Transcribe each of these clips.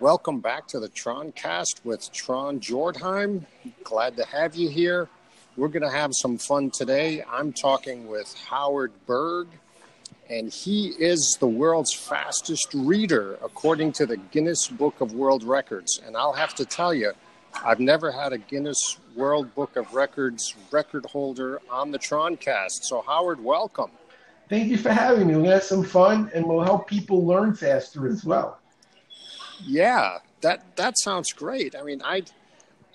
Welcome back to the Troncast with Tron Jordheim. Glad to have you here. We're going to have some fun today. I'm talking with Howard Berg, and he is the world's fastest reader according to the Guinness Book of World Records. And I'll have to tell you, I've never had a Guinness World Book of Records record holder on the Troncast. So, Howard, welcome. Thank you for having me. We're going to have some fun and we'll help people learn faster as well. Yeah, that that sounds great. I mean, I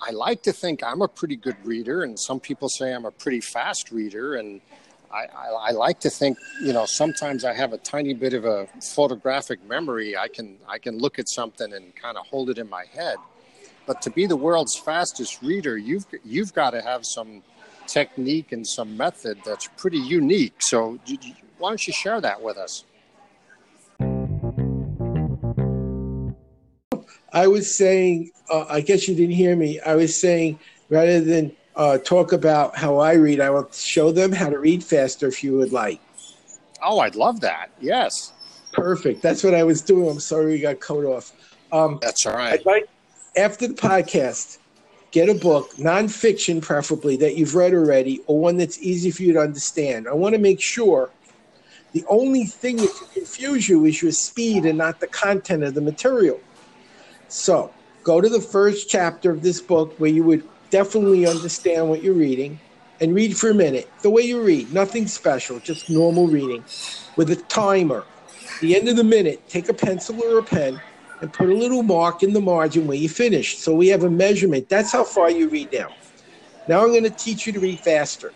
I like to think I'm a pretty good reader, and some people say I'm a pretty fast reader, and I, I, I, like to think, you know, sometimes I have a tiny bit of a photographic memory. I can I can look at something and kind of hold it in my head. But to be the world's fastest reader, you've you've got to have some technique and some method that's pretty unique. So why don't you share that with us? I was saying, uh, I guess you didn't hear me. I was saying rather than uh, talk about how I read, I will show them how to read faster if you would like. Oh, I'd love that. Yes. Perfect. That's what I was doing. I'm sorry we got cut off. Um, That's all right. I'd like, after the podcast, get a book, nonfiction preferably, that you've read already, or one that's easy for you to understand. I want to make sure the only thing that can confuse you is your speed and not the content of the material. So go to the first chapter of this book where you would definitely understand what you're reading and read for a minute. The way you read, nothing special, just normal reading with a timer. At the end of the minute, take a pencil or a pen and put a little mark in the margin where you finish. So we have a measurement. That's how far you read now. Now I'm going to teach you to read faster.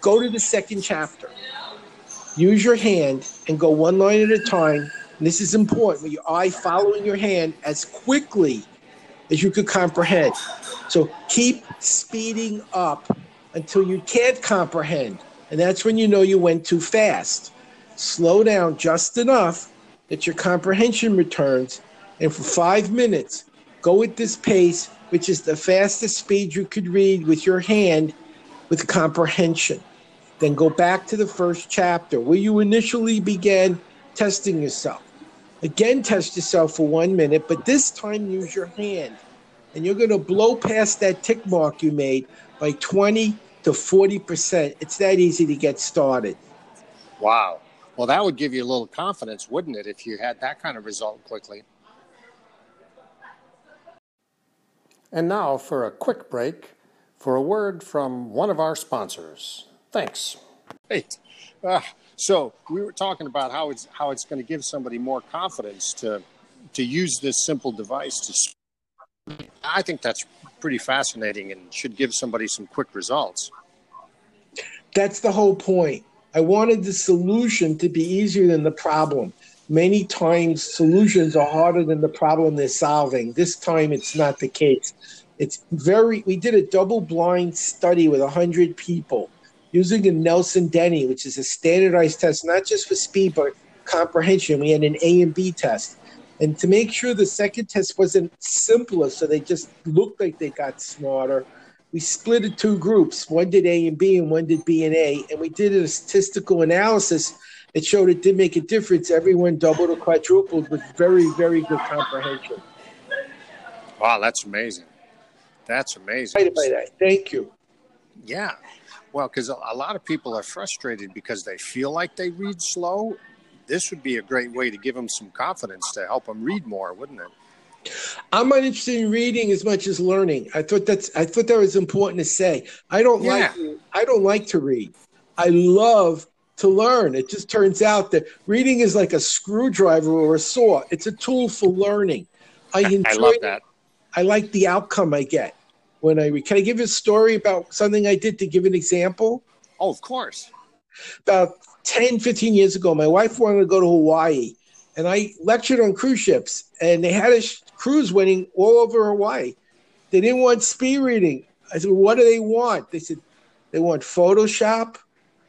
Go to the second chapter. Use your hand and go one line at a time and this is important with your eye following your hand as quickly as you could comprehend. So keep speeding up until you can't comprehend. And that's when you know you went too fast. Slow down just enough that your comprehension returns. And for five minutes, go at this pace, which is the fastest speed you could read with your hand with comprehension. Then go back to the first chapter where you initially began testing yourself. Again, test yourself for one minute, but this time use your hand. And you're going to blow past that tick mark you made by 20 to 40%. It's that easy to get started. Wow. Well, that would give you a little confidence, wouldn't it, if you had that kind of result quickly? And now for a quick break for a word from one of our sponsors. Thanks. Great. Uh, so we were talking about how it's how it's going to give somebody more confidence to to use this simple device to. I think that's pretty fascinating and should give somebody some quick results. That's the whole point. I wanted the solution to be easier than the problem. Many times, solutions are harder than the problem they're solving. This time, it's not the case. It's very, we did a double blind study with 100 people using a Nelson Denny, which is a standardized test, not just for speed, but comprehension. We had an A and B test. And to make sure the second test wasn't simpler, so they just looked like they got smarter, we split it two groups. One did A and B, and one did B and A. And we did a statistical analysis that showed it did make a difference. Everyone doubled or quadrupled with very, very good comprehension. Wow, that's amazing. That's amazing. That. Thank you. Yeah. Well, because a lot of people are frustrated because they feel like they read slow. This would be a great way to give them some confidence to help them read more, wouldn't it? I'm not interested in reading as much as learning. I thought that's I thought that was important to say. I don't yeah. like I don't like to read. I love to learn. It just turns out that reading is like a screwdriver or a saw. It's a tool for learning. I enjoy I love that. I like the outcome I get when I read. Can I give you a story about something I did to give an example? Oh, of course. About 10, 15 years ago, my wife wanted to go to Hawaii, and I lectured on cruise ships, and they had a cruise winning all over Hawaii. They didn't want speed reading. I said, What do they want? They said, They want Photoshop,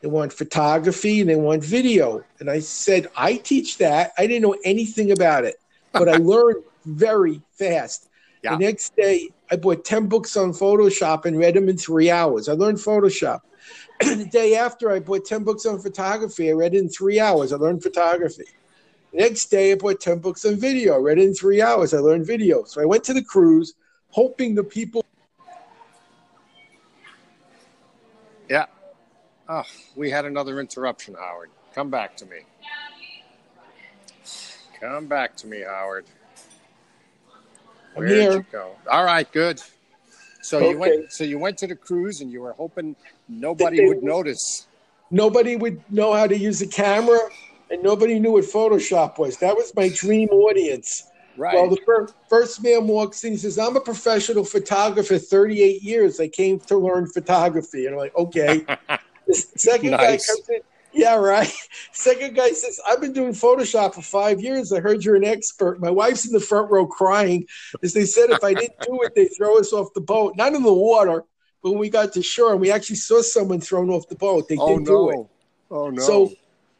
they want photography, and they want video. And I said, I teach that. I didn't know anything about it, but I learned very fast. Yeah. The next day, I bought 10 books on Photoshop and read them in three hours. I learned Photoshop. the day after, I bought 10 books on photography. I read it in three hours. I learned photography. The next day, I bought 10 books on video. I read it in three hours. I learned video. So I went to the cruise, hoping the people. Yeah. Oh, we had another interruption, Howard. Come back to me. Come back to me, Howard. I'm Where'd here. you go? All right, good. So Okay. you went. So you went to the cruise, and you were hoping nobody They- would notice. Nobody would know how to use a camera, and nobody knew what Photoshop was. That was my dream audience. Right. Well, the fir- first man walks in. He says, "I'm a professional photographer. 38 years. I came to learn photography." And I'm like, "Okay." The second guy Nice. comes in. Yeah, right. Second guy says, "I've been doing Photoshop for five years. I heard you're an expert." My wife's in the front row crying, as they said, if I didn't do it, they throw us off the boat. Not in the water, but when we got to shore, and we actually saw someone thrown off the boat. They oh didn't do it. no. Oh no. So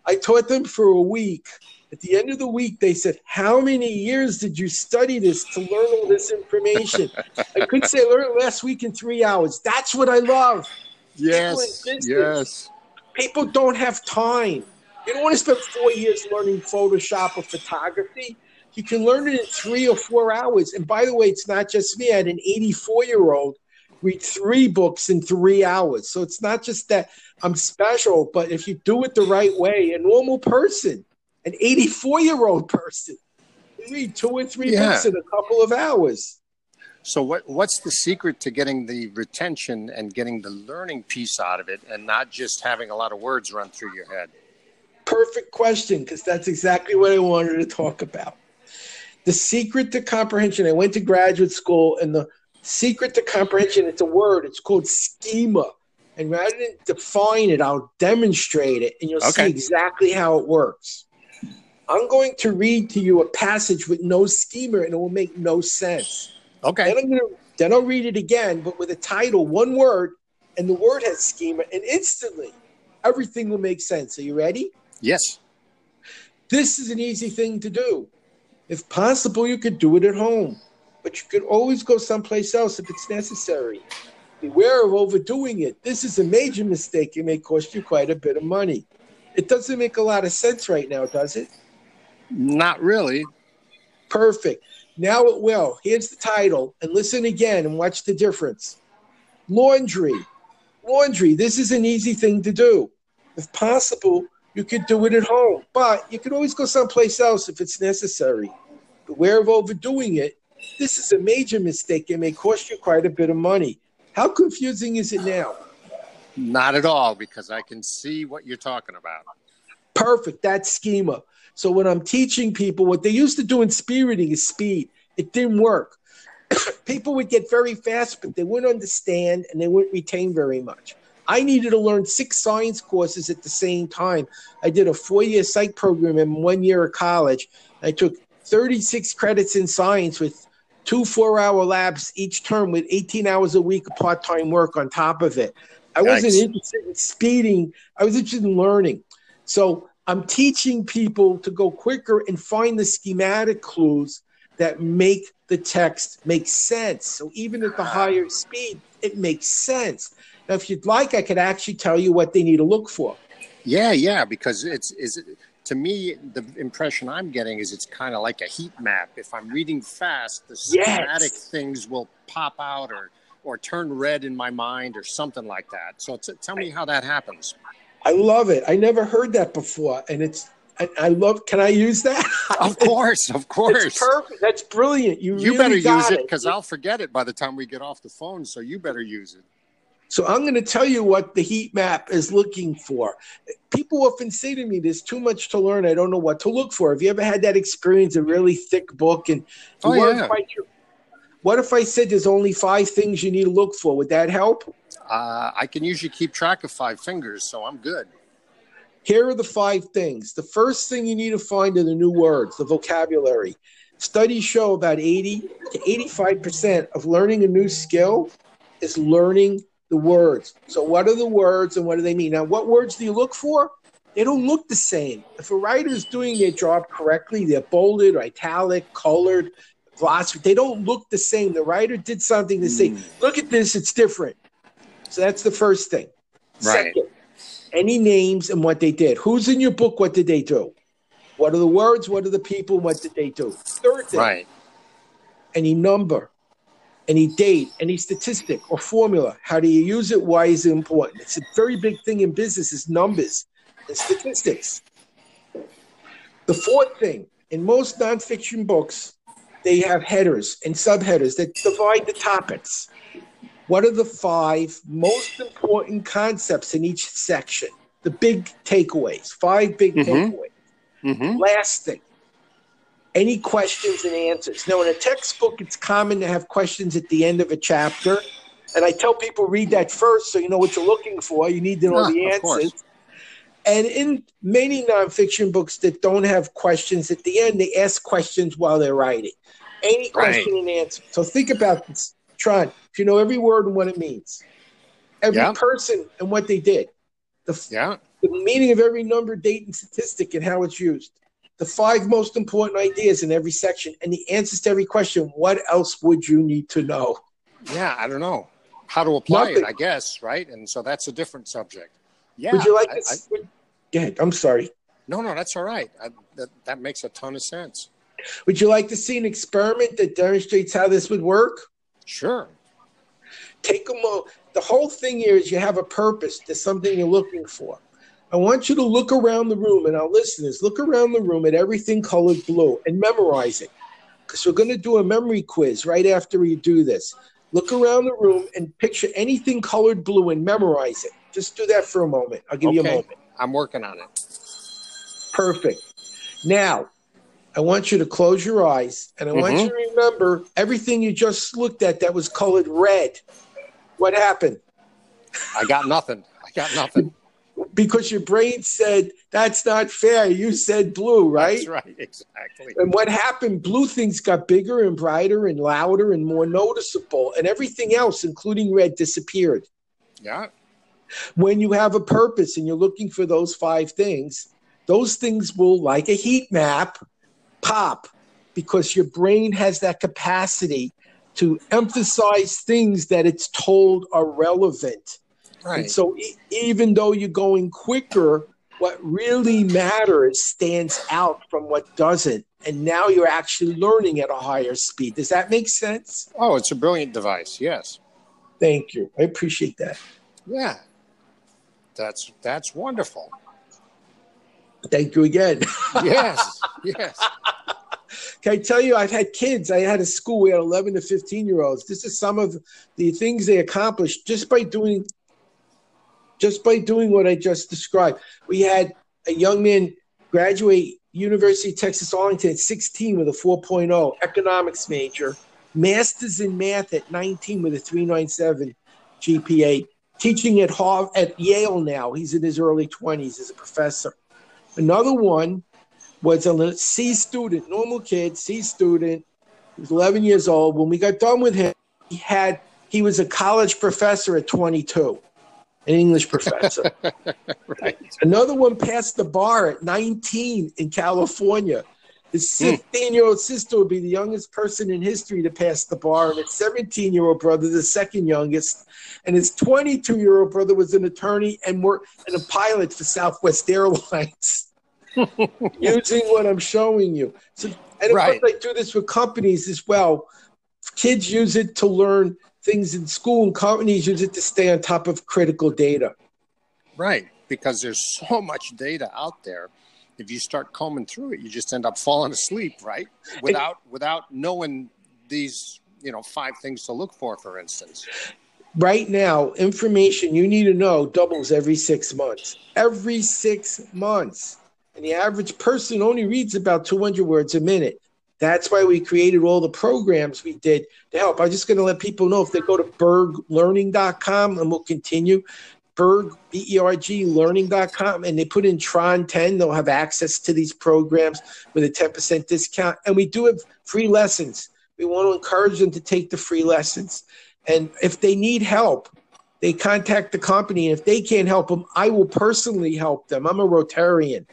I taught them for a week. At the end of the week, they said, How many years did you study this to learn all this information? I could say, I learned last week in three hours. That's what I love. yes. Yes. People don't have time. You don't want to spend four years learning Photoshop or photography. You can learn it in three or four hours. And by the way, it's not just me. I had an 84 year old read three books in three hours. So it's not just that I'm special, but if you do it the right way, a normal person, an 84 year old person, read two or three Yeah. books in a couple of hours. So what what's the secret to getting the retention and getting the learning piece out of it, and not just having a lot of words run through your head? Perfect question, because that's exactly what I wanted to talk about. The secret to comprehension. I went to graduate school, and the secret to comprehension, it's a word, it's called schema. And rather than define it, I'll demonstrate it, and you'll see exactly how it works. I'm going to read to you a passage with no schema, and it will make no sense. Okay. Then I'm gonna then I'll read it again, but with a title, one word, and the word has schema, and instantly everything will make sense. Are you ready? Yes. This is an easy thing to do. If possible, you could do it at home, but you could always go someplace else if it's necessary. Beware of overdoing it. This is a major mistake. It may cost you quite a bit of money. It doesn't make a lot of sense right now, does it? Not really. Perfect. Now it will. Here's the title, and listen again and watch the difference. Laundry. Laundry. This is an easy thing to do. If possible, you could do it at home, but you could always go someplace else if it's necessary. Beware of overdoing it. This is a major mistake. It may cost you quite a bit of money. How confusing is it now? Not at all, because I can see what you're talking about. Perfect. That's schema. So when I'm teaching people, what they used to do in speed reading is speed. It didn't work. people would get very fast, but they wouldn't understand and they wouldn't retain very much. I needed to learn six science courses at the same time. I did a four-year psych program in one year of college. I took 36 credits in science with two four-hour labs each term with 18 hours a week of part-time work on top of it. I wasn't interested in speeding. I was interested in learning. So I'm teaching people to go quicker and find the schematic clues that make the text make sense. So even at the higher speed, it makes sense. Now, if you'd like, I could actually tell you what they need to look for. Yeah, yeah, because it's is it to me the impression I'm getting is it's kind of like a heat map. If I'm reading fast, the Yes. schematic things will pop out or or turn red in my mind or something like that. So t- tell me how that happens. I love it. I never heard that before, and it's I, I love. Can I use that? Of course, of It's course. perfect. That's brilliant. You You really better use it because I'll forget it by the time we get off the phone. So you better use it. So I'm going to tell you what the heat map is looking for. People often say to me, "There's too much to learn. I don't know what to look for." Have you ever had that experience? A really thick book, and Oh, yeah. What if I said there's only five things you need to look for? Would that help? Uh, I can usually keep track of five fingers, so I'm good. Here are the five things. The first thing you need to find are the new words, the vocabulary. Studies show about 80 to 85% of learning a new skill is learning the words. So, what are the words and what do they mean? Now, what words do you look for? They don't look the same. If a writer is doing their job correctly, they're bolded, italic, colored, glossary. They don't look the same. The writer did something to say, look at this, it's different. So, that's the first thing. Right. Second, any names and what they did. Who's in your book? What did they do? What are the words? What are the people? What did they do? Third thing, Right. any number, any date, any statistic or formula. How do you use it? Why is it important? It's a very big thing in business is numbers and statistics. The fourth thing, in most nonfiction books, they have headers and subheaders that divide the topics. What are the five most important concepts in each section? The big takeaways, five big Mhm. takeaways. Mm-hmm. Last thing, any questions and answers. Now, in a textbook, it's common to have questions at the end of a chapter. And I tell people read that first so you know what you're looking for. You need to know Ah, the answers. And in many nonfiction books that don't have questions at the end, they ask questions while they're writing. Any question and answer. So think about this, Tron. If you know every word and what it means, every Yeah. person and what they did, the Yeah. the meaning of every number, date, and statistic and how it's used, the five most important ideas in every section, and the answers to every question. What else would you need to know? Yeah. I don't know how to apply Nothing. it, I guess. Right. And so that's a different subject. Yeah. would you like I- to? I- go ahead. I'm sorry. no, no, that's all right. I, that, that makes a ton of sense. Would you like to see an experiment that demonstrates how this would work? Sure. Take a mo. The whole thing here is you have a purpose. There's something you're looking for. I want you to look around the room, and our listeners look around the room at everything colored blue and memorize it. Because we're going to do a memory quiz right after we do this. Look around the room and picture anything colored blue and memorize it. Just do that for a moment. I'll give you a Okay. moment. I'm working on it. Perfect. Now, I want you to close your eyes and I want Mhm. you to remember everything you just looked at that was colored red. What happened? I got nothing. I got nothing. Because your brain said, that's not fair. You said blue, right? That's right. Exactly. And what happened? Blue things got bigger and brighter and louder and more noticeable, and everything else, including red, disappeared. Yeah. When you have a purpose and you're looking for those five things, those things will, like a heat map, pop because your brain has that capacity to emphasize things that it's told are relevant. Right. And so, e- even though you're going quicker, what really matters stands out from what doesn't. And now you're actually learning at a higher speed. Does that make sense? oh, it's a brilliant device. Yes. Thank you. I appreciate that. Yeah. That's that's wonderful. Thank you again. Yes. yes. Can I tell you, I've had kids. I had a school. We had 11 to 15 year olds. This is some of the things they accomplished just by doing, just by doing what I just described. We had a young man graduate University of Texas Arlington at 16 with a 4.0 economics major, masters in math at 19 with a 397 GPA, teaching at Harvard, at Yale now. He's in his early 20s as a professor. Another one was a C student, normal kid, C student. He was 11 years old. When we got done with him, he had he was a college professor at 22, an English professor. Right. Another one passed the bar at 19 in California. His 15 year old sister would be the youngest person in history to pass the bar, and his 17 year old brother, the second youngest, and his 22 year old brother was an attorney and worked and a pilot for Southwest Airlines. Using what I'm showing you. So, and of Right. course, I do this with companies as well. Kids use it to learn things in school, and companies use it to stay on top of critical data. Right. Because there's so much data out there. If you start combing through it, you just end up falling asleep, right? Without without knowing these, you know, five things to look for, for instance. right now, information you need to know doubles every six months. Every six months. And the average person only reads about 200 words a minute. That's why we created all the programs we did to help. I'm just going to let people know if they go to berglearning.com and we'll continue. Berg, B E R G, learning.com, and they put in Tron 10, they'll have access to these programs with a 10% discount. And we do have free lessons. We want to encourage them to take the free lessons. And if they need help, they contact the company. And if they can't help them, I will personally help them. I'm a Rotarian.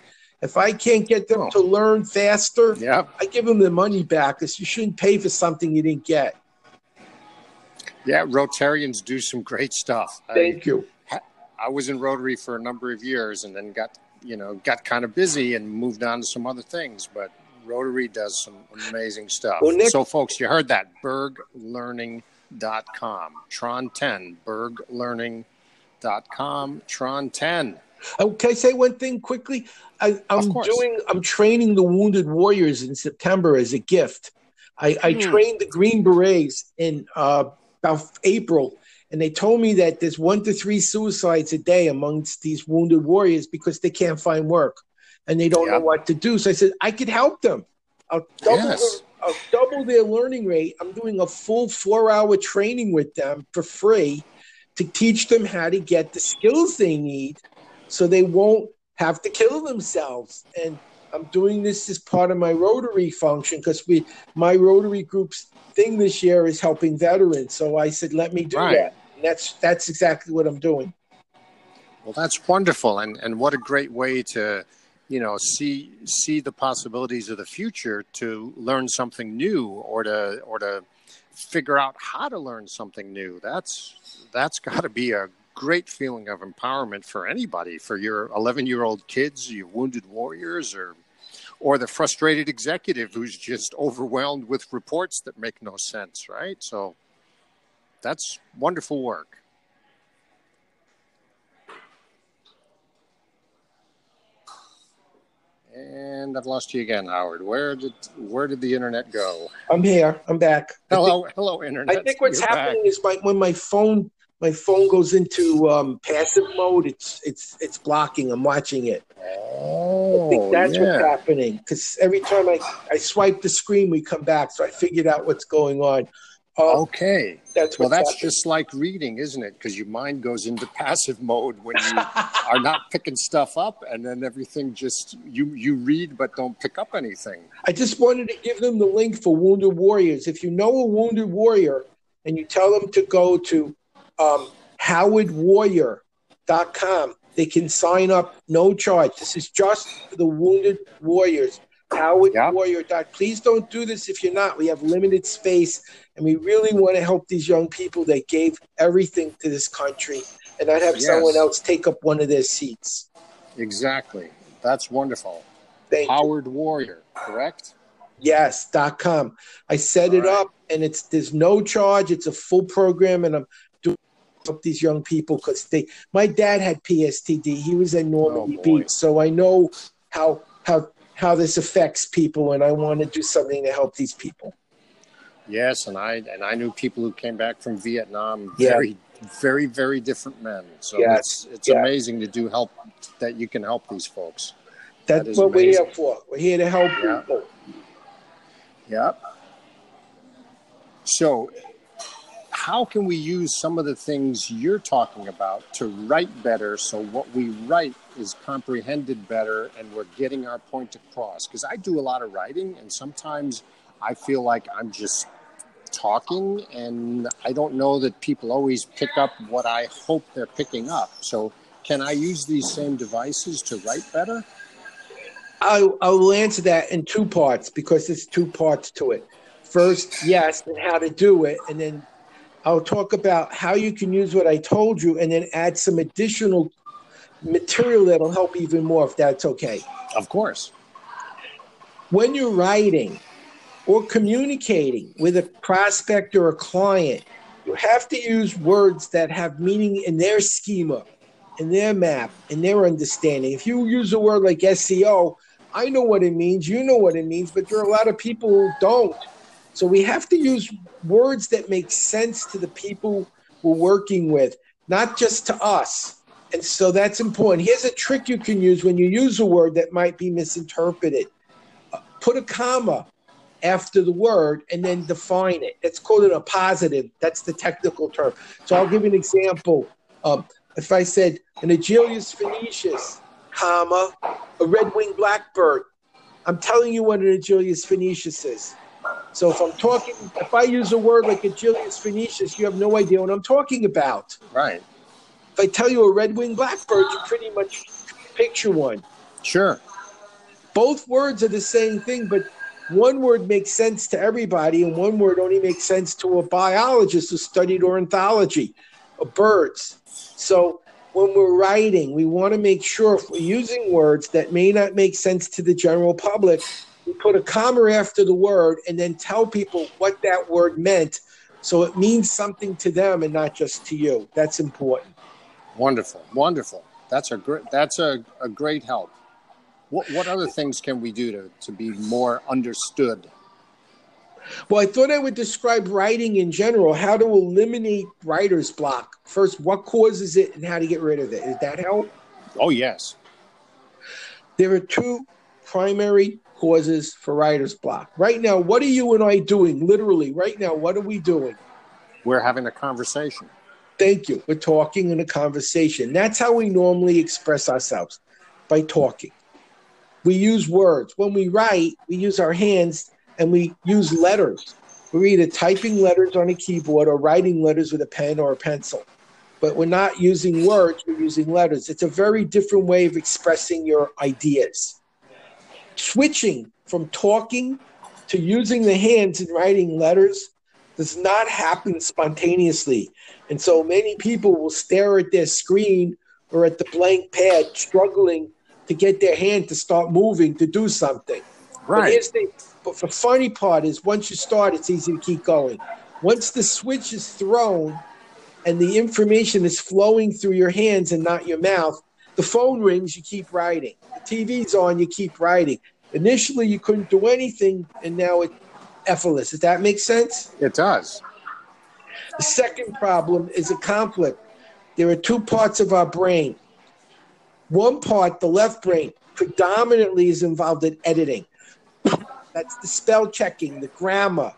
If I can't get them Oh. to learn faster, Yeah. I give them the money back because you shouldn't pay for something you didn't get. Yeah. Rotarians do some great stuff. I, Thank you. I was in Rotary for a number of years and then got you know, got kind of busy and moved on to some other things. But Rotary does some amazing stuff. Well, Nick- so, folks, you heard that berglearning.com, Tron 10, berglearning.com, Tron 10. Oh, can I say one thing quickly? I, I'm doing. I'm training the Wounded Warriors in September as a gift. I, I Hmm. trained the Green Berets in uh, about April, and they told me that there's one to three suicides a day amongst these Wounded Warriors because they can't find work and they don't know what to do. So I said I could help them. I'll double. Yes. Their, I'll double their learning rate. I'm doing a full four-hour training with them for free to teach them how to get the skills they need so they won't have to kill themselves. And I'm doing this as part of my Rotary function because we my Rotary group's thing this year is helping veterans. So I said, let me do Right. that. And that's that's exactly what I'm doing. Well, that's wonderful, and and what a great way to, you know, see see the possibilities of the future to learn something new or to or to figure out how to learn something new. That's that's got to be a great feeling of empowerment for anybody, for your 11 year old kids, your wounded warriors, or or the frustrated executive who's just overwhelmed with reports that make no sense, right? So that's wonderful work. And I've lost you again, Howard. Where did where did the internet go? I'm here. I'm back. I think- Hello, hello, internet. I think what's You're happening is my when my phone my phone goes into um, passive mode, it's it's it's blocking. I'm watching it. back. I Oh, think that's yeah. what's happening because every time I, I swipe the screen, we come back. So I figured out what's going on. Uh, Okay. that's Well, that's happening. just like reading, isn't it? Because your mind goes into passive mode when you are not picking stuff up, and then everything just you you read but don't pick up anything. I just wanted to give them the link for Wounded Warriors. If you know a Wounded Warrior and you tell them to go to um, howardwarrior.com, they can sign up no charge. This is just for the Wounded Warriors. Howard Yeah. Warrior. dot- Please don't do this if you're not. We have limited space, and we really want to help these young people that gave everything to this country, and not have Yes. someone else take up one of their seats. Exactly. That's wonderful. Thank you. Howard Warrior, correct? Yes, dot com. I set it All right. up and it's there's no charge. It's a full program and I'm doing help these young people because they my dad had PSTD. He was in Normandy Oh. Beach. So I know how how how this affects people and I want to do something to help these people. Yes, and I and I knew people who came back from Vietnam, Yeah. very, very, very different men. So Yes. it's it's Yeah. amazing to do help that you can help these folks. That's That what we're here for. We're here to help Yeah. people. Yep. So, how can we use some of the things you're talking about to write better so what we write is comprehended better and we're getting our point across? Because I do a lot of writing and sometimes I feel like I'm just talking and I don't know that people always pick up what I hope they're picking up. So, can I use these same devices to write better? I, I will answer that in two parts because there's two parts to it. First, yes, and how to do it, and then I'll talk about how you can use what I told you, and then add some additional material that'll help even more, if that's okay. Of course. When you're writing or communicating with a prospect or a client, you have to use words that have meaning in their schema, in their map, in their understanding. If you use a word like SEO, I know what it means, you know what it means, but there are a lot of people who don't. So we have to use words that make sense to the people we're working with, not just to us. And so that's important. Here's a trick you can use when you use a word that might be misinterpreted. Put a comma after the word and then define it. That's called an appositive. That's the technical term. So I'll give you an example. Um, if I said an Agelaius phoeniceus, comma, a red-winged blackbird, I'm telling you what an Agelaius phoeniceus is. So if I'm talking, if I use a word like Agelaius phoeniceus, you have no idea what I'm talking about. Right. If I tell you a red-winged blackbird, you pretty much picture one. Sure. Both words are the same thing, but one word makes sense to everybody, and one word only makes sense to a biologist who studied ornithology of birds. So when we're writing, we want to make sure if we're using words that may not make sense to the general public, we put a comma after the word and then tell people what that word meant so it means something to them and not just to you. That's important. Wonderful. Wonderful. That's a great that's a, a great help. What what other things can we do to, to be more understood? Well, I thought I would describe writing in general, how to eliminate writer's block. First, what causes it and how to get rid of it. Does that help? Oh, yes. There are two primary causes for writer's block. Right now, what are you and I doing? Literally, right now, what are we doing? We're having a conversation. Thank you. We're talking in a conversation. That's how we normally express ourselves by talking. We use words. When we write, we use our hands and we use letters. We're either typing letters on a keyboard or writing letters with a pen or a pencil. But we're not using words, we're using letters. It's a very different way of expressing your ideas. Switching from talking to using the hands and writing letters does not happen spontaneously. And so many people will stare at their screen or at the blank pad, struggling to get their hand to start moving to do something. Right. But, the, but the funny part is once you start, it's easy to keep going. Once the switch is thrown and the information is flowing through your hands and not your mouth, the phone rings, you keep writing. The TV's on, you keep writing. Initially, you couldn't do anything, and now it's effortless. Does that make sense? It does. The second problem is a conflict. There are two parts of our brain. One part, the left brain, predominantly is involved in editing. That's the spell checking, the grammar,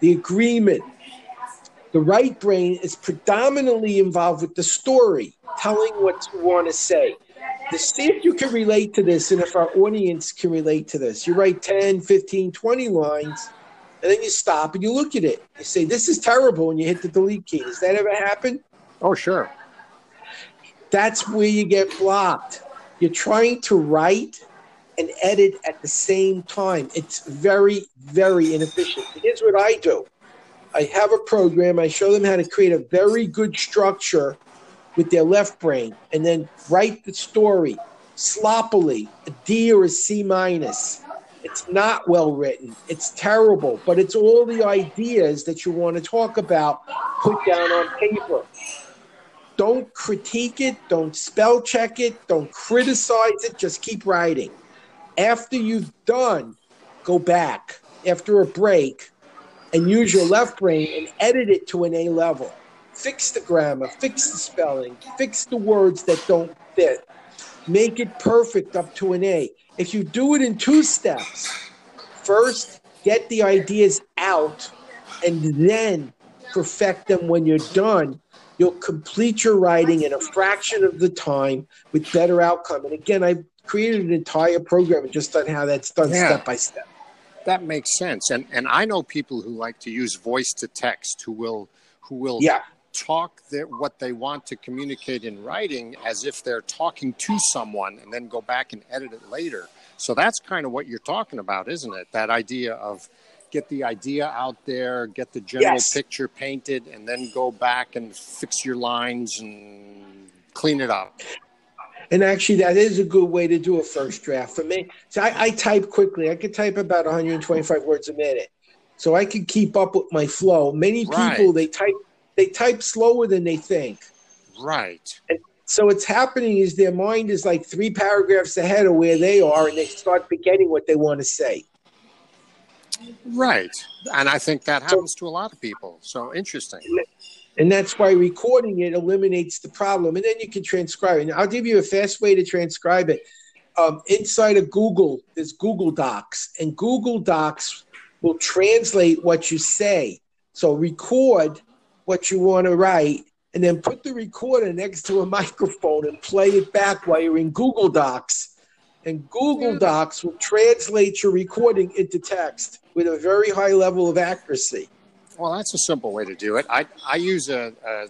the agreement. The right brain is predominantly involved with the story, telling what you want to say. To see if you can relate to this and if our audience can relate to this. You write 10, 15, 20 lines, and then you stop and you look at it. You say, This is terrible, and you hit the delete key. Does that ever happen? Oh, sure. That's where you get blocked. You're trying to write and edit at the same time. It's very, very inefficient. Here's what I do I have a program, I show them how to create a very good structure with their left brain and then write the story sloppily, a D or a C minus. It's not well written. It's terrible, but it's all the ideas that you want to talk about put down on paper. Don't critique it, don't spell check it, don't criticize it, just keep writing. After you've done, go back after a break and use your left brain and edit it to an A level. Fix the grammar, fix the spelling, fix the words that don't fit. Make it perfect up to an A. If you do it in two steps, first get the ideas out and then perfect them when you're done, you'll complete your writing in a fraction of the time with better outcome. And again, I've created an entire program just on how that's done Yeah. step by step. That makes sense. And and I know people who like to use voice to text who will who will Yeah. Talk their, what they want to communicate in writing as if they're talking to someone and then go back and edit it later. So that's kind of what you're talking about, isn't it? That idea of get the idea out there, get the general Yes. picture painted, and then go back and fix your lines and clean it up. And actually, that is a good way to do a first draft for me. So I, I type quickly. I can type about 125 words a minute, so I can keep up with my flow. Many people Right. they type they type slower than they think. Right. And So what's happening is their mind is like three paragraphs ahead of where they are, and they start forgetting what they want to say. Right. And I think that happens to a lot of people. So interesting. And that's why recording it eliminates the problem. And then you can transcribe it. And I'll give you a fast way to transcribe it. Um, inside of Google, there's Google Docs, and Google Docs will translate what you say. So record what you want to write, and then put the recorder next to a microphone and play it back while you're in Google Docs. And Google Docs will translate your recording into text with a very high level of accuracy. Well, that's a simple way to do it. I, I use a, a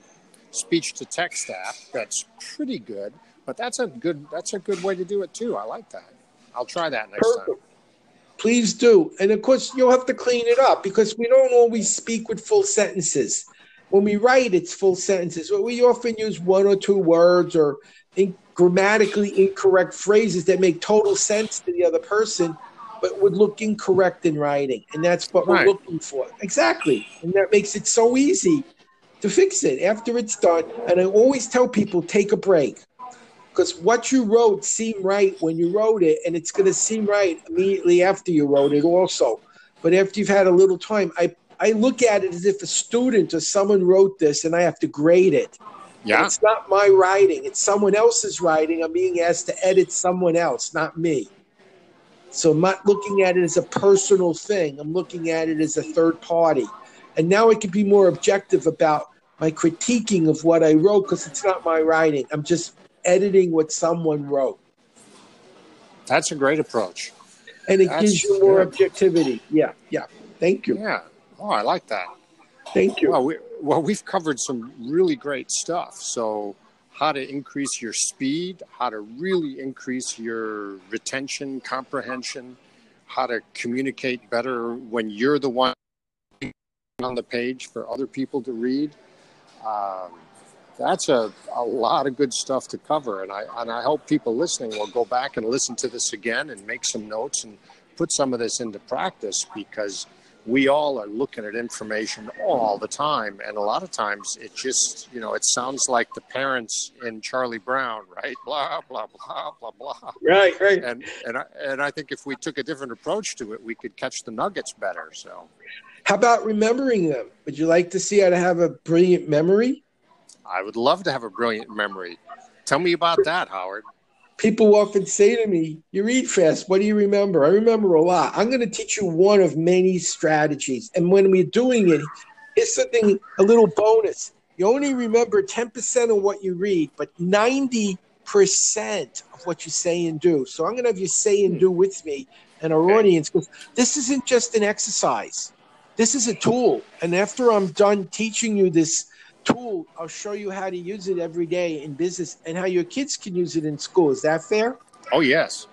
speech to text app that's pretty good, but that's a good that's a good way to do it too. I like that. I'll try that next time. Please do. And of course, you'll have to clean it up because we don't always speak with full sentences. When we write, it's full sentences. But we often use one or two words or in, grammatically incorrect phrases that make total sense to the other person, but would look incorrect in writing. And that's what Right. we're looking for. Exactly. And that makes it so easy to fix it after it's done. And I always tell people take a break because what you wrote seemed right when you wrote it, and it's going to seem right immediately after you wrote it, also. But after you've had a little time, I, I look at it as if a student or someone wrote this and I have to grade it. And Yeah. It's not my writing, it's someone else's writing. I'm being asked to edit someone else, not me. So I'm not looking at it as a personal thing. I'm looking at it as a third party. And now I can be more objective about my critiquing of what I wrote because it's not my writing. I'm just editing what someone wrote. That's a great approach. And it That's gives you more good. objectivity. Yeah, yeah. Thank you. Yeah. Oh, I like that. Thank you. Well, we, well, we've covered some really great stuff. So, how to increase your speed, how to really increase your retention, comprehension, how to communicate better when you're the one on the page for other people to read. Um, that's a, a lot of good stuff to cover. And I, and I hope people listening will go back and listen to this again and make some notes and put some of this into practice because we all are looking at information all the time and a lot of times it just you know it sounds like the parents in charlie brown right blah blah blah blah blah Right, right. and and I, and I think if we took a different approach to it we could catch the nuggets better so How about remembering them? Would you like to see how to have a brilliant memory? i would love to have a brilliant memory tell me about that howard People often say to me, You read fast. What do you remember? I remember a lot. I'm going to teach you one of many strategies. And when we're doing it, it's something, a little bonus. You only remember 10% of what you read, but 90% of what you say and do. So I'm going to have you say and do with me and our Okay. audience because this isn't just an exercise. This is a tool. And after I'm done teaching you this tool, I'll show you how to use it every day in business and how your kids can use it in school. Is that fair? oh yes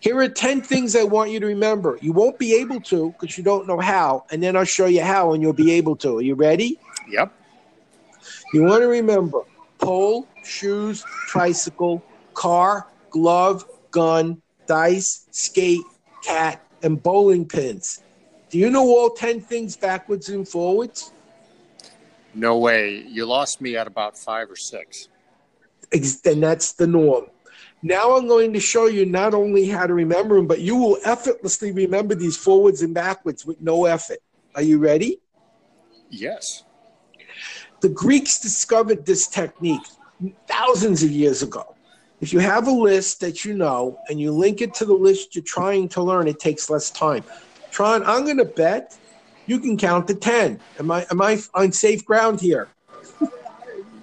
Here are 10 things I want you to remember. You won't be able to because you don't know how, and then I'll show you how and you'll be able to. Are you ready? yep You want to remember pole, shoes, tricycle, car, glove, gun, dice, skate, cat, and bowling pins. Do you know all 10 things backwards and forwards? No way you lost me at about five or six And that's the norm. Now I'm going to show you not only how to remember them, but you will effortlessly remember these forwards and backwards with no effort. Are you ready? yes The Greeks discovered this technique thousands of years ago. If you have a list that you know and you link it to the list you're trying to learn, it takes less time. Tron, I'm going to bet you can count to 10. Am I, am I on safe ground here?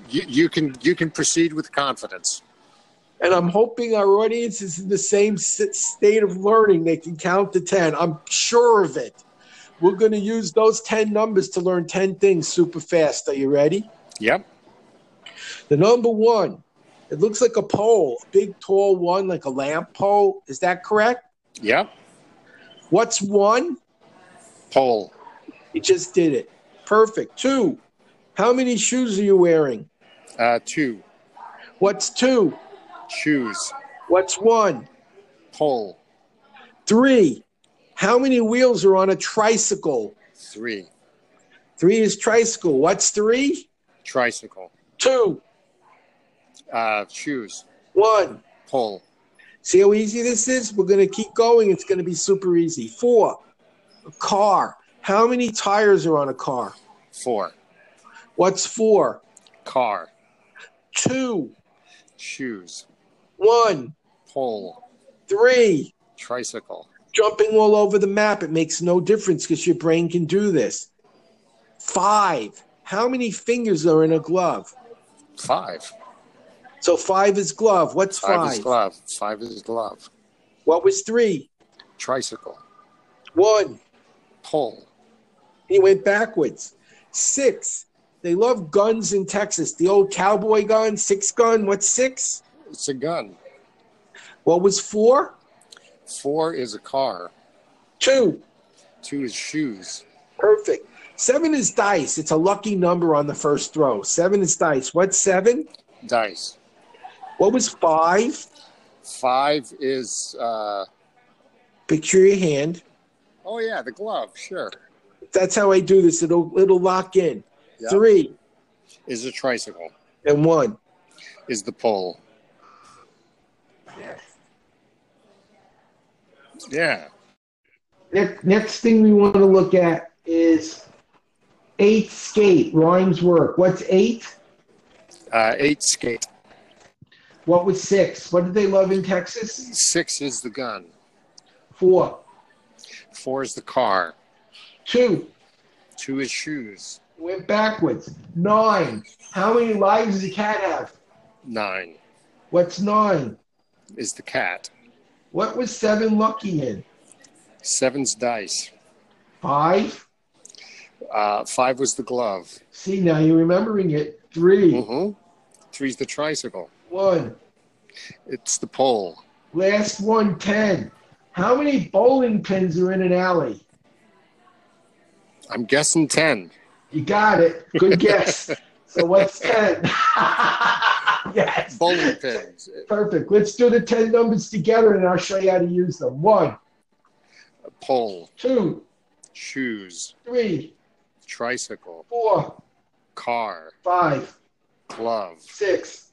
you, you can you can proceed with confidence And I'm hoping our audience is in the same state of learning. They can count to 10. I'm sure of it. We're going to use those 10 numbers to learn 10 things super fast. Are you ready? yep The number one, it looks like a pole, a big tall one, like a lamp pole. Is that correct? yep What's one? pole You just did it. Perfect. Two, how many shoes are you wearing? uh, two What's two? shoes What's one? pole Three, how many wheels are on a tricycle? three Three is tricycle. What's three? tricycle Two, uh, shoes one. pole See how easy this is? We're going to keep going. It's going to be super easy. Four, a car. How many tires are on a car? four What's four? car Two, shoes one, pole three. tricycle Jumping all over the map. It makes no difference because your brain can do this. Five. How many fingers are in a glove? five So five is glove. What's five, five? is glove five is glove What was three? tricycle One. pole He went backwards. Six. They love guns in Texas. The old cowboy gun, six gun. What's six? it's a gun What was four? four is a car Two. two is shoes Perfect. Seven is dice. It's a lucky number on the first throw. Seven is dice. What's seven? Dice. What was five? Five is. Uh, Picture your hand. oh yeah, the glove. Sure. That's how I do this. It'll it'll lock in. Yeah. Three Is a tricycle. and one. Is the pole. Yeah. Next, next thing we want to look at is eight skate. Rhymes work. What's eight? Uh, eight skate. What was six? What did they love in Texas? Six is the gun. Four. Four is the car. Two. Two is shoes. Went backwards. Nine. How many lives does a cat have? Nine What's nine? is the cat. What was seven lucky in? Seven's dice. Five. Uh, five was the glove. See, now you're remembering it. 3 Mm-hmm. Three's the tricycle. One. It's the pole. Last one, ten. How many bowling pins are in an alley? I'm guessing ten. You got it. Good guess. so what's 10? yes. Bowling pins. Perfect. Let's do the 10 numbers together and I'll show you how to use them. One, A Pole. two, Shoes. three, Tricycle. four, Car. five, Glove. six,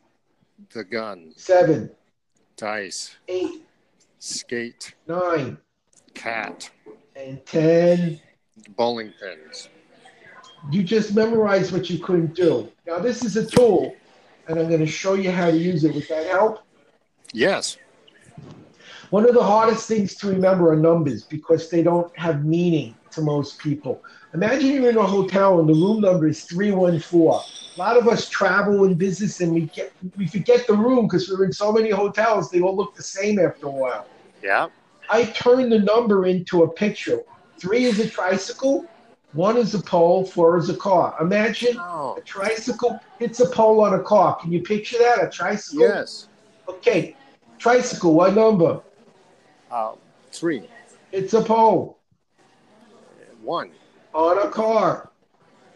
The gun. seven, Dice. eight, Skate. nine, Cat. and 10. Bowling pins. You just memorized what you couldn't do. Now, this is a tool, and I'm going to show you how to use it. Would that help? Yes. One of the hardest things to remember are numbers because they don't have meaning to most people. Imagine you're in a hotel and the room number is 314. A lot of us travel in business and we get we forget the room because we're in so many hotels, they all look the same after a while. Yeah. I turn the number into a picture. Three is a tricycle, one is a pole, four is a car. Imagine Oh. a tricycle hits a pole on a car. Can you picture that? A tricycle? Yes. Okay. Tricycle, what number? Uh, three. It's a pole One. on a car.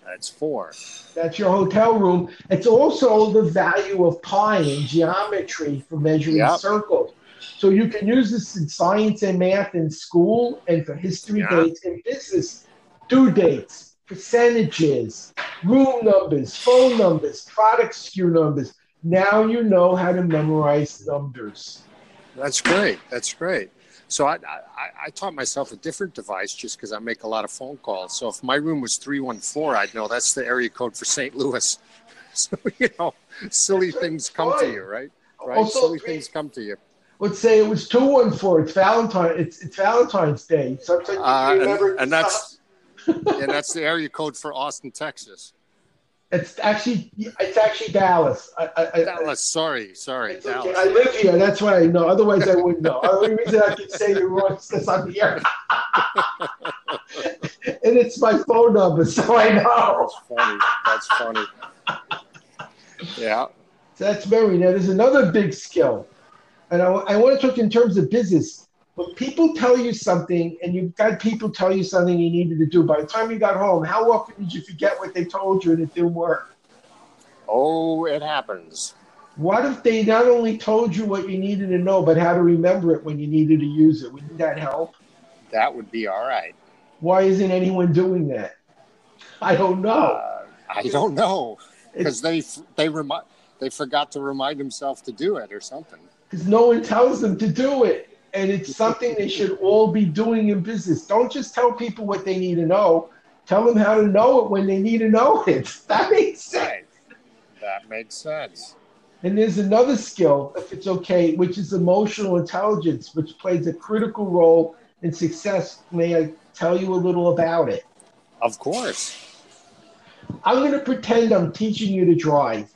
That's four. That's your hotel room. It's also the value of pi in geometry for measuring Yep. circles. So you can use this in science and math in school and for history Yeah. dates in business. Due dates, percentages, room numbers, phone numbers, product SKU numbers. Now you know how to memorize numbers. That's great. That's great. So I, I, I taught myself a different device just because I make a lot of phone calls. So if my room was 314, I'd know that's the area code for St. Louis. So, you know, silly things come to you, right? Right? Also, silly three- things come to you. Let's say it was two one four. It's Valentine. It's it's Valentine's Day. Sometimes you Uh, and, and that's and that's the area code for Austin, Texas. It's actually it's actually Dallas. I, I, Dallas, sorry, sorry, it's okay. Dallas. I live here. That's why I know. Otherwise, I wouldn't know. The only reason I can say you're wrong is because I'm here. and it's my phone number, so I know. That's funny. That's funny. Yeah. So that's memory. Now, there's another big skill, and I, I want to talk in terms of business. When people tell you something, and you've got people tell you something you needed to do, by the time you got home, how often did you forget what they told you and it didn't work? Oh, it happens. What if they not only told you what you needed to know, but how to remember it when you needed to use it? Wouldn't that help? That would be all right. Why isn't anyone doing that? I don't know. Uh, I don't know because they they remind they forgot to remind himself to do it or something. Because no one tells them to do it. And it's something they should all be doing in business. Don't just tell people what they need to know. Tell them how to know it when they need to know it. That makes sense. Right. That makes sense. And there's another skill, if it's okay, which is emotional intelligence, which plays a critical role in success. May I tell you a little about it? Of course. I'm going to pretend I'm teaching you to drive.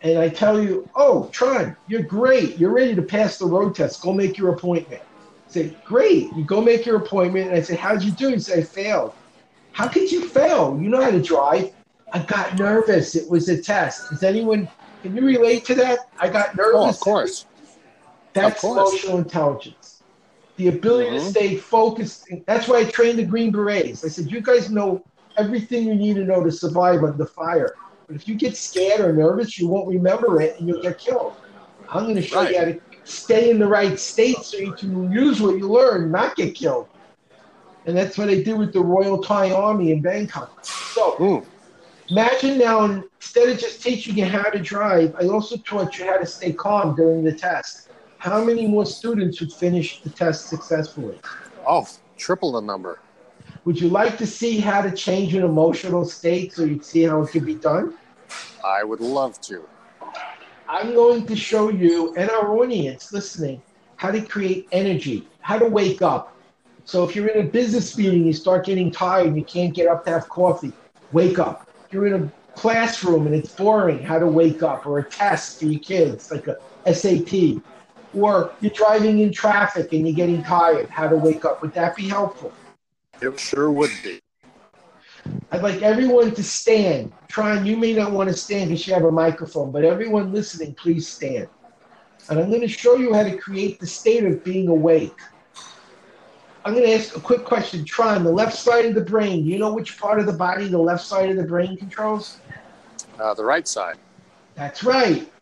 And I tell you, oh, Tron, you're great. You're ready to pass the road test. Go make your appointment. I say, great. You go make your appointment. And I say, how'd you do? You say, I failed. How could you fail? You know how to drive. I got nervous. It was a test. Does anyone, can you relate to that? I got nervous. Oh, of course. That's Of course. emotional intelligence. The ability to Mhm. stay focused. That's why I trained the Green Berets. I said, you guys know everything you need to know to survive under fire. But if you get scared or nervous, you won't remember it and you'll get killed. I'm going to show Right. you how to stay in the right state so you can use what you learn, not get killed. And that's what they did with the Royal Thai Army in Bangkok. So Mm. imagine now, instead of just teaching you how to drive, I also taught you how to stay calm during the test. How many more students would finish the test successfully? Oh, triple the number. Would you like to see how to change an emotional state so you'd see how it can be done? I would love to. I'm going to show you and our audience listening how to create energy, how to wake up. So if you're in a business meeting, you start getting tired and you can't get up to have coffee, wake up. If you're in a classroom and it's boring, how to wake up, or a test for your kids, like a SAT. Or you're driving in traffic and you're getting tired, how to wake up. Would that be helpful? It sure would be. I'd like everyone to stand. Tron, you may not want to stand because you have a microphone, but everyone listening, please stand. And I'm going to show you how to create the state of being awake. I'm going to ask a quick question. Tron, the left side of the brain, do you know which part of the body the left side of the brain controls? Uh, the right side, That's right.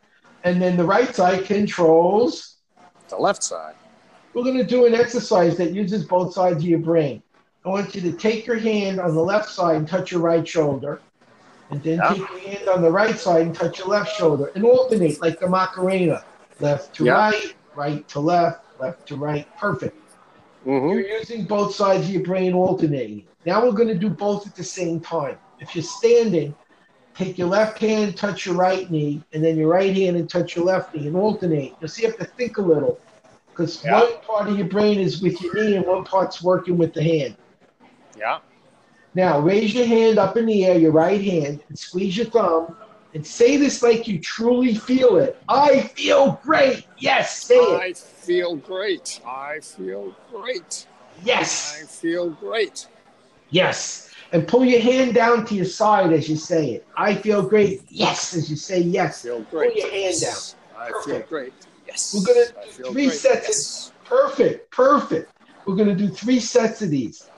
And then the right side controls. the left side. We're going to do an exercise that uses both sides of your brain. I want you to take your hand on the left side and touch your right shoulder. And then take your hand on the right side and touch your left shoulder and alternate like the Macarena. Left to right, right to left, left to right. Perfect. hmm You're using both sides of your brain alternating. Now we're going to do both at the same time. If you're standing, take your left hand, touch your right knee, and then your right hand and touch your left knee and alternate. You'll see you have to think a little because one part of your brain is with your knee and one part's working with the hand. Yeah. Now raise your hand up in the air, your right hand, and squeeze your thumb and say this like you truly feel it. I feel great. Yes, say it. I feel great. I feel great. Yes. I feel great. Yes. And pull your hand down to your side as you say it. I feel great. Yes, as you say I yes. feel great. Pull your hand Yes. I feel great. Yes. We're gonna do three great. sets. Yes. Perfect. Perfect. We're going to do three sets of these.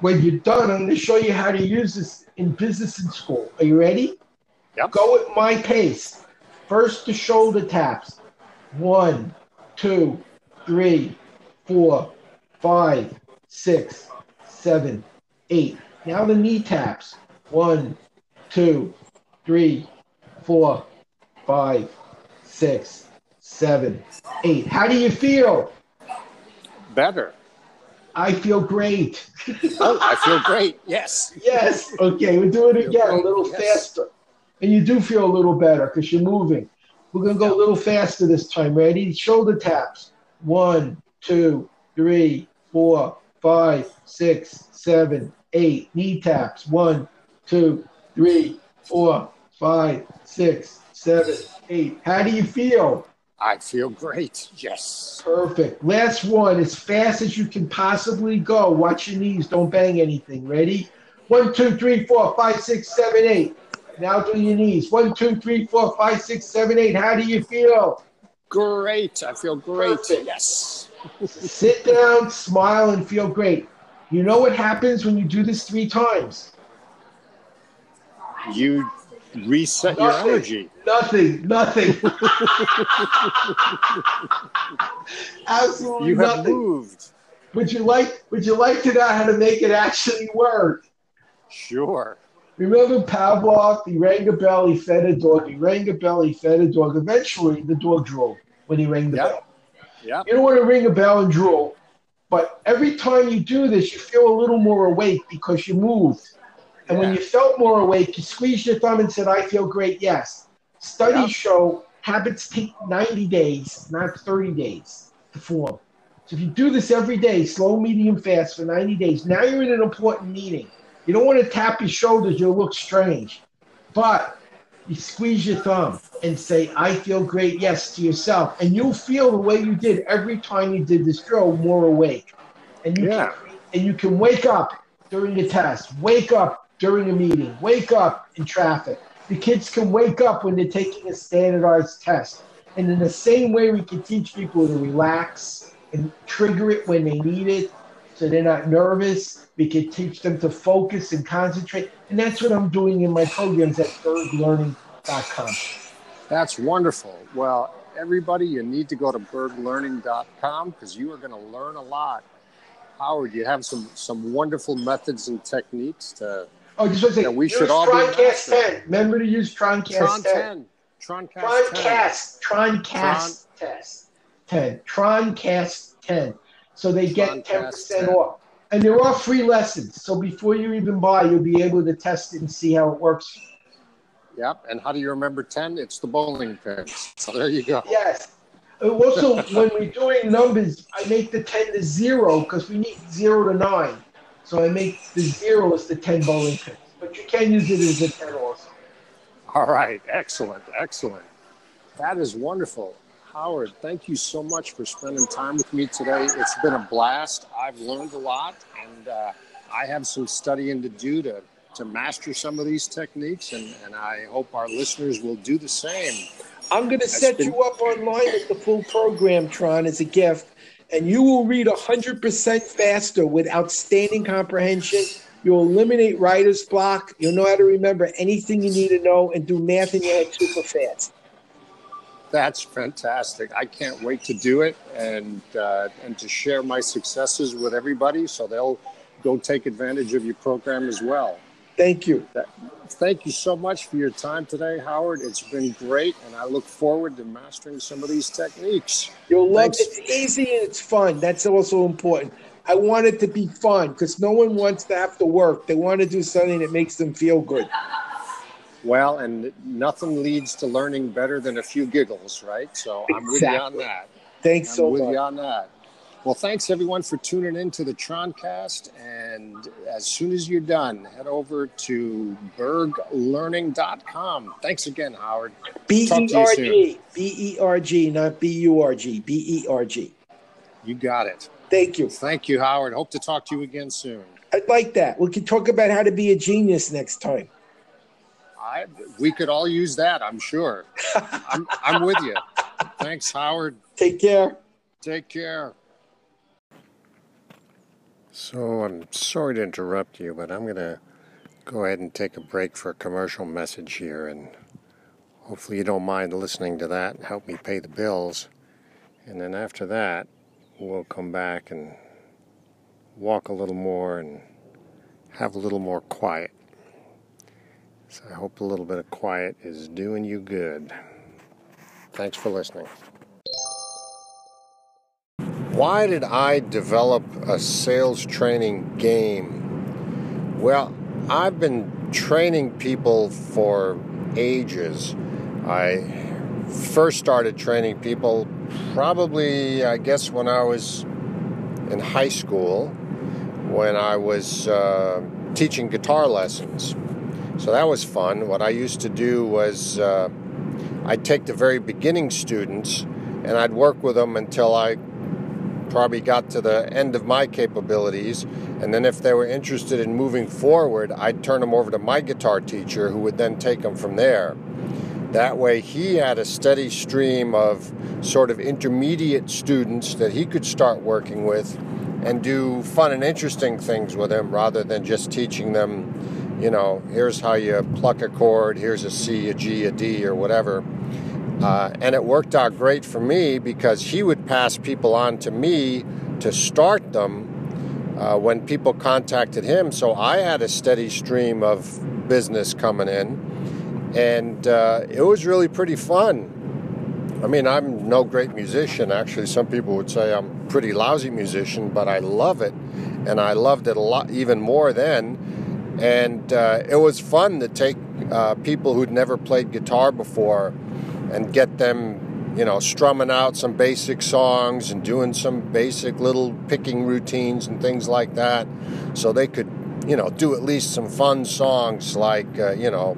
When you're done, I'm going to show you how to use this in business and school. Are you ready? Yep. Go at my pace. First, the shoulder taps. One, two, three, four, five, six, seven, eight. Now the knee taps. One, two, three, four, five, six, seven, eight. How do you feel? Better. I feel great. Oh, I feel great. Yes. yes. Okay, we'll do it again a little yes. faster. And you do feel a little better because you're moving. We're going to go a little faster this time. Ready? Shoulder taps. One, two, three, four, five, six, seven, eight. Knee taps. One, two, three, four, five, six, seven, eight. How do you feel? I feel great. Yes. Perfect. Last one, as fast as you can possibly go. Watch your knees. Don't bang anything. Ready? One, two, three, four, five, six, seven, eight. Now do your knees. One, two, three, four, five, six, seven, eight. How do you feel? Great. I feel great. Perfect. Yes. Sit down, smile, and feel great. You know what happens when you do this three times? You reset your energy. Nothing. Nothing. Absolutely You have nothing. moved. Would you like? Would you like to know how to make it actually work? Sure. Remember Pavlov? He rang a bell, he fed a dog. He rang a bell, he fed a dog. Eventually, the dog drooled when he rang the Yeah. bell. Yeah. You don't want to ring a bell and drool, but every time you do this, you feel a little more awake because you moved. And when you felt more awake, you squeezed your thumb and said, I feel great, yes. Studies Yeah. show habits take 90 days, not 30 days to form. So if you do this every day, slow, medium, fast for 90 days, now you're in an important meeting. You don't want to tap your shoulders, you'll look strange. But you squeeze your thumb and say, I feel great, yes, to yourself. And you'll feel the way you did every time you did this drill more awake. And you, Yeah. can, and you can wake up during the test, wake up during a meeting, wake up in traffic. The kids can wake up when they're taking a standardized test. And in the same way, we can teach people to relax and trigger it when they need it. so they're not nervous. We can teach them to focus and concentrate. And that's what I'm doing in my programs at berglearning.com. That's wonderful. Well, everybody, you need to go to berglearning.com because you are going to learn a lot. Howard, you have some some wonderful methods and techniques to. Oh, just want to say, we use should all be Troncast 10. Remember to use Troncast Tron 10. 10. Troncast 10. Troncast. Troncast test. 10. Troncast 10. So they get 10% 10. off. And they're all free lessons. So before you even buy, you'll be able to test it and see how it works. Yep. And how do you remember 10? It's the bowling pins. So there you go. Yes. Also, when we're doing numbers, I make the 10 to 0 because we need 0 to 9. So I make the 0 as the 10 bowling pins. But you can use it as a 10 also. All right. Excellent. Excellent. That is wonderful. Howard, thank you so much for spending time with me today. It's been a blast. I've learned a lot, and uh, I have some studying to do to, to master some of these techniques, and, and I hope our listeners will do the same. I'm going to set been- you up online with the full program, Tron, as a gift, and you will read 100% faster with outstanding comprehension. You'll eliminate writer's block. You'll know how to remember anything you need to know and do math in your head super fast. That's fantastic. I can't wait to do it and uh, and to share my successes with everybody, so they'll go take advantage of your program as well. Thank you. Thank you so much for your time today, Howard. It's been great, and I look forward to mastering some of these techniques. You'll love Thanks. it. It's easy and it's fun. That's also important. I want it to be fun because no one wants to have to work. They want to do something that makes them feel good. Well, and nothing leads to learning better than a few giggles, right? So I'm with you on that. Thanks I'm so with much. you on that. Well, thanks everyone for tuning in to the Troncast. And as soon as you're done, head over to berglearning.com. Thanks again, Howard. B E R. G. B E R G, not B U R G. B E R G. You got it. Thank you. Thank you, Howard. Hope to talk to you again soon. I'd like that. We can talk about how to be a genius next time. I, we could all use that, I'm sure. I'm, I'm with you. Thanks, Howard. Take care. Take care. So I'm sorry to interrupt you, but I'm going to go ahead and take a break for a commercial message here, and hopefully you don't mind listening to that and help me pay the bills. And then after that, we'll come back and walk a little more and have a little more quiet. So I hope a little bit of quiet is doing you good. Thanks for listening. Why did I develop a sales training game? Well, I've been training people for ages. I first started training people probably, I guess, when I was in high school, when I was uh, teaching guitar lessons. So that was fun. What I used to do was uh, I'd take the very beginning students and I'd work with them until I probably got to the end of my capabilities. And then if they were interested in moving forward, I'd turn them over to my guitar teacher who would then take them from there. That way, he had a steady stream of sort of intermediate students that he could start working with and do fun and interesting things with them rather than just teaching them, you know, here's how you pluck a chord, here's a C, a G, a D, or whatever. Uh, and it worked out great for me because he would pass people on to me to start them uh, when people contacted him. So I had a steady stream of business coming in and uh, it was really pretty fun. I mean, I'm no great musician. Actually, some people would say I'm pretty lousy musician, but I love it, and I loved it a lot, even more then. And uh, it was fun to take uh, people who'd never played guitar before and get them, you know, strumming out some basic songs and doing some basic little picking routines and things like that, so they could, you know, do at least some fun songs like, uh, you know.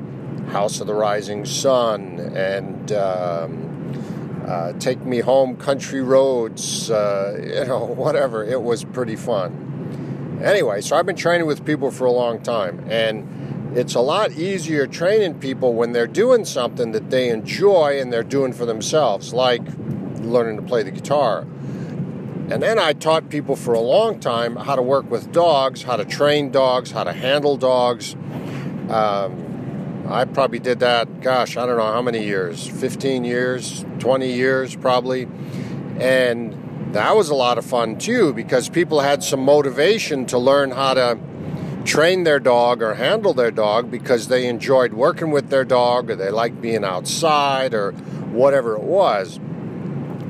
House of the Rising Sun and um, uh, Take Me Home Country Roads, uh, you know, whatever. It was pretty fun. Anyway, so I've been training with people for a long time, and it's a lot easier training people when they're doing something that they enjoy and they're doing for themselves, like learning to play the guitar. And then I taught people for a long time how to work with dogs, how to train dogs, how to handle dogs. Um, I probably did that, gosh, I don't know how many years 15 years, 20 years probably. And that was a lot of fun too because people had some motivation to learn how to train their dog or handle their dog because they enjoyed working with their dog or they liked being outside or whatever it was.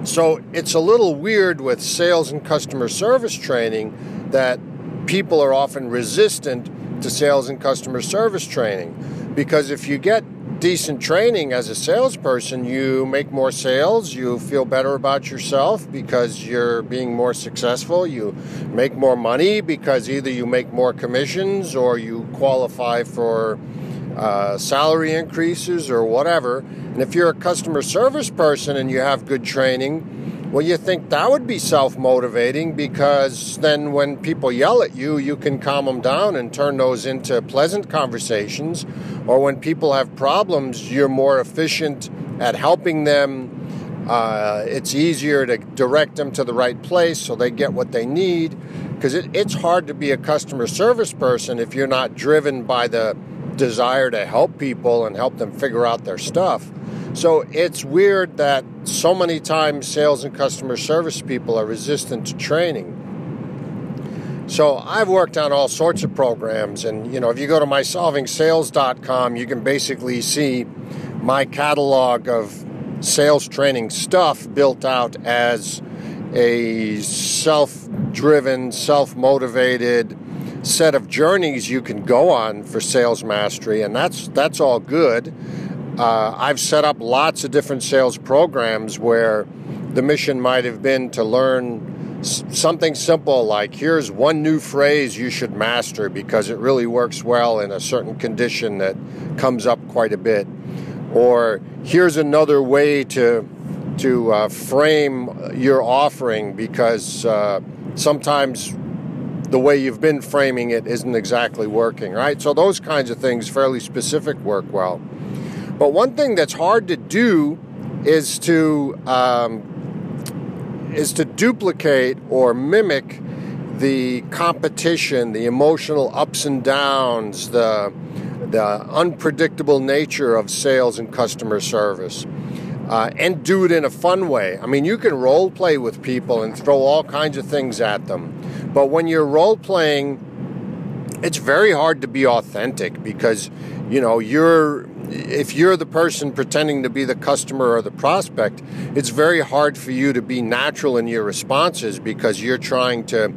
So it's a little weird with sales and customer service training that people are often resistant to sales and customer service training. Because if you get decent training as a salesperson, you make more sales, you feel better about yourself because you're being more successful, you make more money because either you make more commissions or you qualify for uh, salary increases or whatever. And if you're a customer service person and you have good training, well, you think that would be self motivating because then when people yell at you, you can calm them down and turn those into pleasant conversations. Or when people have problems, you're more efficient at helping them. Uh, it's easier to direct them to the right place so they get what they need. Because it, it's hard to be a customer service person if you're not driven by the desire to help people and help them figure out their stuff. So it's weird that so many times sales and customer service people are resistant to training. So I've worked on all sorts of programs, and you know, if you go to mysolvingsales.com, you can basically see my catalog of sales training stuff built out as a self driven, self motivated, set of journeys you can go on for sales mastery, and that's that's all good. Uh, I've set up lots of different sales programs where the mission might have been to learn something simple like here's one new phrase you should master because it really works well in a certain condition that comes up quite a bit, or here's another way to to uh, frame your offering because uh, sometimes the way you've been framing it isn't exactly working, right? So those kinds of things, fairly specific, work well. But one thing that's hard to do is to um, is to duplicate or mimic the competition, the emotional ups and downs, the the unpredictable nature of sales and customer service. Uh, and do it in a fun way. I mean, you can role play with people and throw all kinds of things at them. But when you're role playing, it's very hard to be authentic because, you know, you're if you're the person pretending to be the customer or the prospect, it's very hard for you to be natural in your responses because you're trying to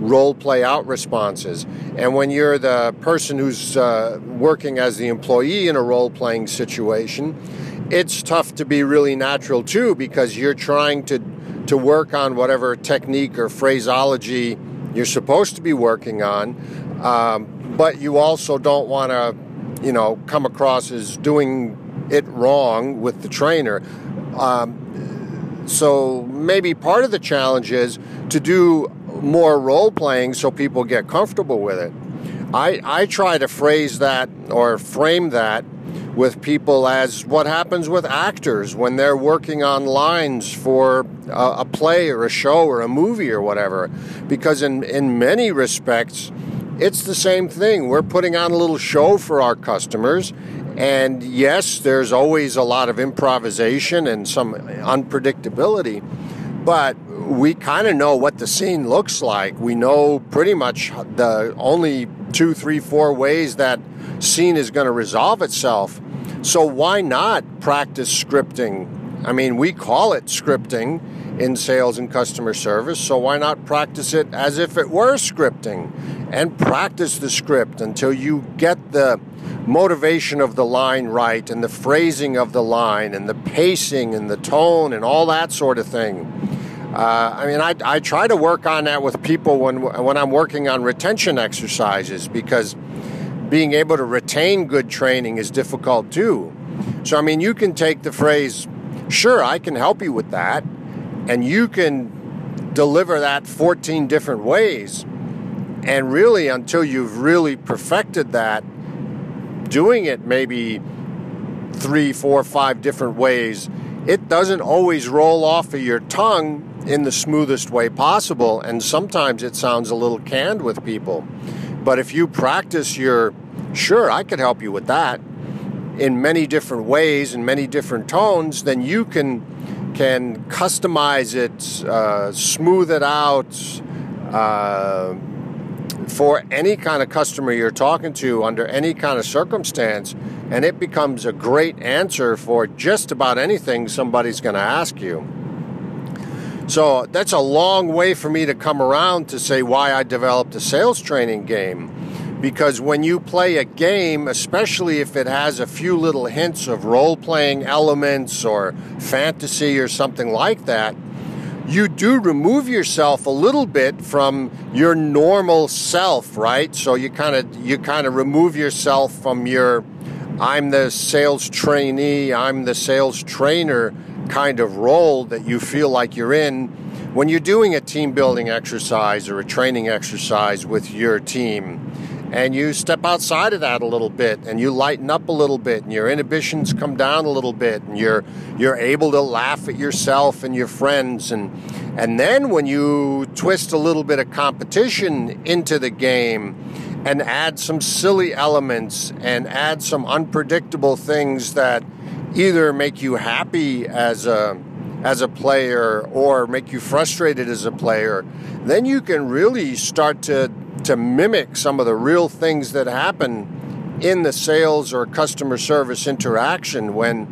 role play out responses. And when you're the person who's uh, working as the employee in a role playing situation, it's tough to be really natural too because you're trying to to work on whatever technique or phraseology you're supposed to be working on, um, but you also don't want to, you know, come across as doing it wrong with the trainer. Um, so maybe part of the challenge is to do more role playing so people get comfortable with it. I, I try to phrase that or frame that with people as what happens with actors when they're working on lines for a, a, play or a show or a movie or whatever. Because in, in many respects, it's the same thing. We're putting on a little show for our customers. And yes, there's always a lot of improvisation and some unpredictability, but we kind of know what the scene looks like. We know pretty much the only two, three, four ways that scene is going to resolve itself. So why not practice scripting? I mean, we call it scripting in sales and customer service, so why not practice it as if it were scripting and practice the script until you get the motivation of the line right and the phrasing of the line and the pacing and the tone and all that sort of thing. Uh, I mean, I, I try to work on that with people when when I'm working on retention exercises because being able to retain good training is difficult too. So, I mean, you can take the phrase, sure, I can help you with that, and you can deliver that 14 different ways. And really, until you've really perfected that, doing it maybe three, four, five different ways, it doesn't always roll off of your tongue in the smoothest way possible. And sometimes it sounds a little canned with people. But if you practice your, sure, I could help you with that in many different ways in many different tones, then you can can customize it, uh, smooth it out uh, for any kind of customer you're talking to under any kind of circumstance, and it becomes a great answer for just about anything somebody's going to ask you. So that's a long way for me to come around to say why I developed a sales training game because when you play a game, especially if it has a few little hints of role playing elements or fantasy or something like that, you do remove yourself a little bit from your normal self, right? So you kind of you kind of remove yourself from your I'm the sales trainee, I'm the sales trainer kind of role that you feel like you're in when you're doing a team building exercise or a training exercise with your team and you step outside of that a little bit and you lighten up a little bit and your inhibitions come down a little bit and you're you're able to laugh at yourself and your friends and and then when you twist a little bit of competition into the game and add some silly elements and add some unpredictable things that either make you happy as a as a player or make you frustrated as a player then you can really start to to mimic some of the real things that happen in the sales or customer service interaction when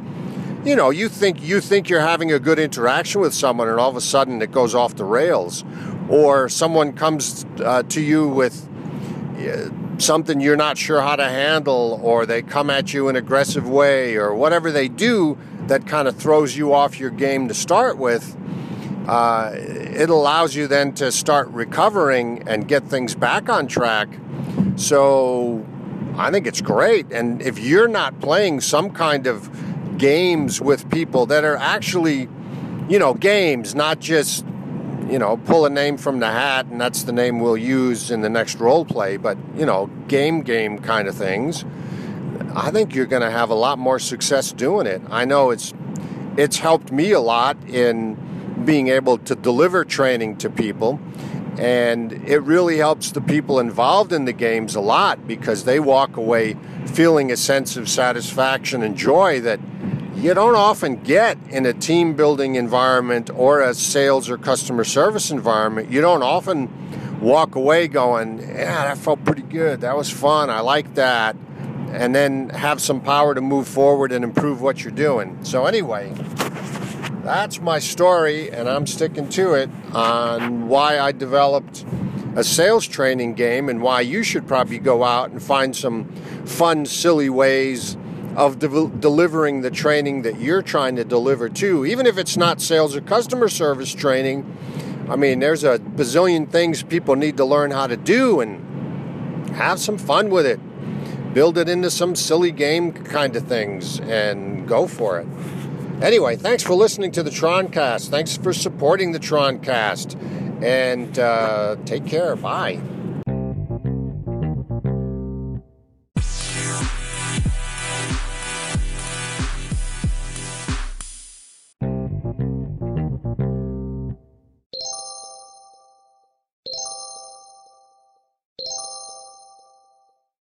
you know you think you think you're having a good interaction with someone and all of a sudden it goes off the rails. Or someone comes uh, to you with uh, something you're not sure how to handle or they come at you in an aggressive way or whatever they do that kind of throws you off your game to start with uh, it allows you then to start recovering and get things back on track. So I think it's great. And if you're not playing some kind of games with people that are actually, you know, games, not just, you know, pull a name from the hat and that's the name we'll use in the next role play, but, you know, game game kind of things. I think you're going to have a lot more success doing it. I know it's it's helped me a lot in being able to deliver training to people. And it really helps the people involved in the games a lot because they walk away feeling a sense of satisfaction and joy that you don't often get in a team building environment or a sales or customer service environment. You don't often walk away going, Yeah, that felt pretty good. That was fun. I like that. And then have some power to move forward and improve what you're doing. So, anyway, that's my story, and I'm sticking to it on why I developed a sales training game and why you should probably go out and find some fun, silly ways of de- delivering the training that you're trying to deliver to, Even if it's not sales or customer service training, I mean, there's a bazillion things people need to learn how to do and have some fun with it. Build it into some silly game kind of things and go for it. Anyway, thanks for listening to the Troncast. Thanks for supporting the Troncast. And uh, take care. Bye.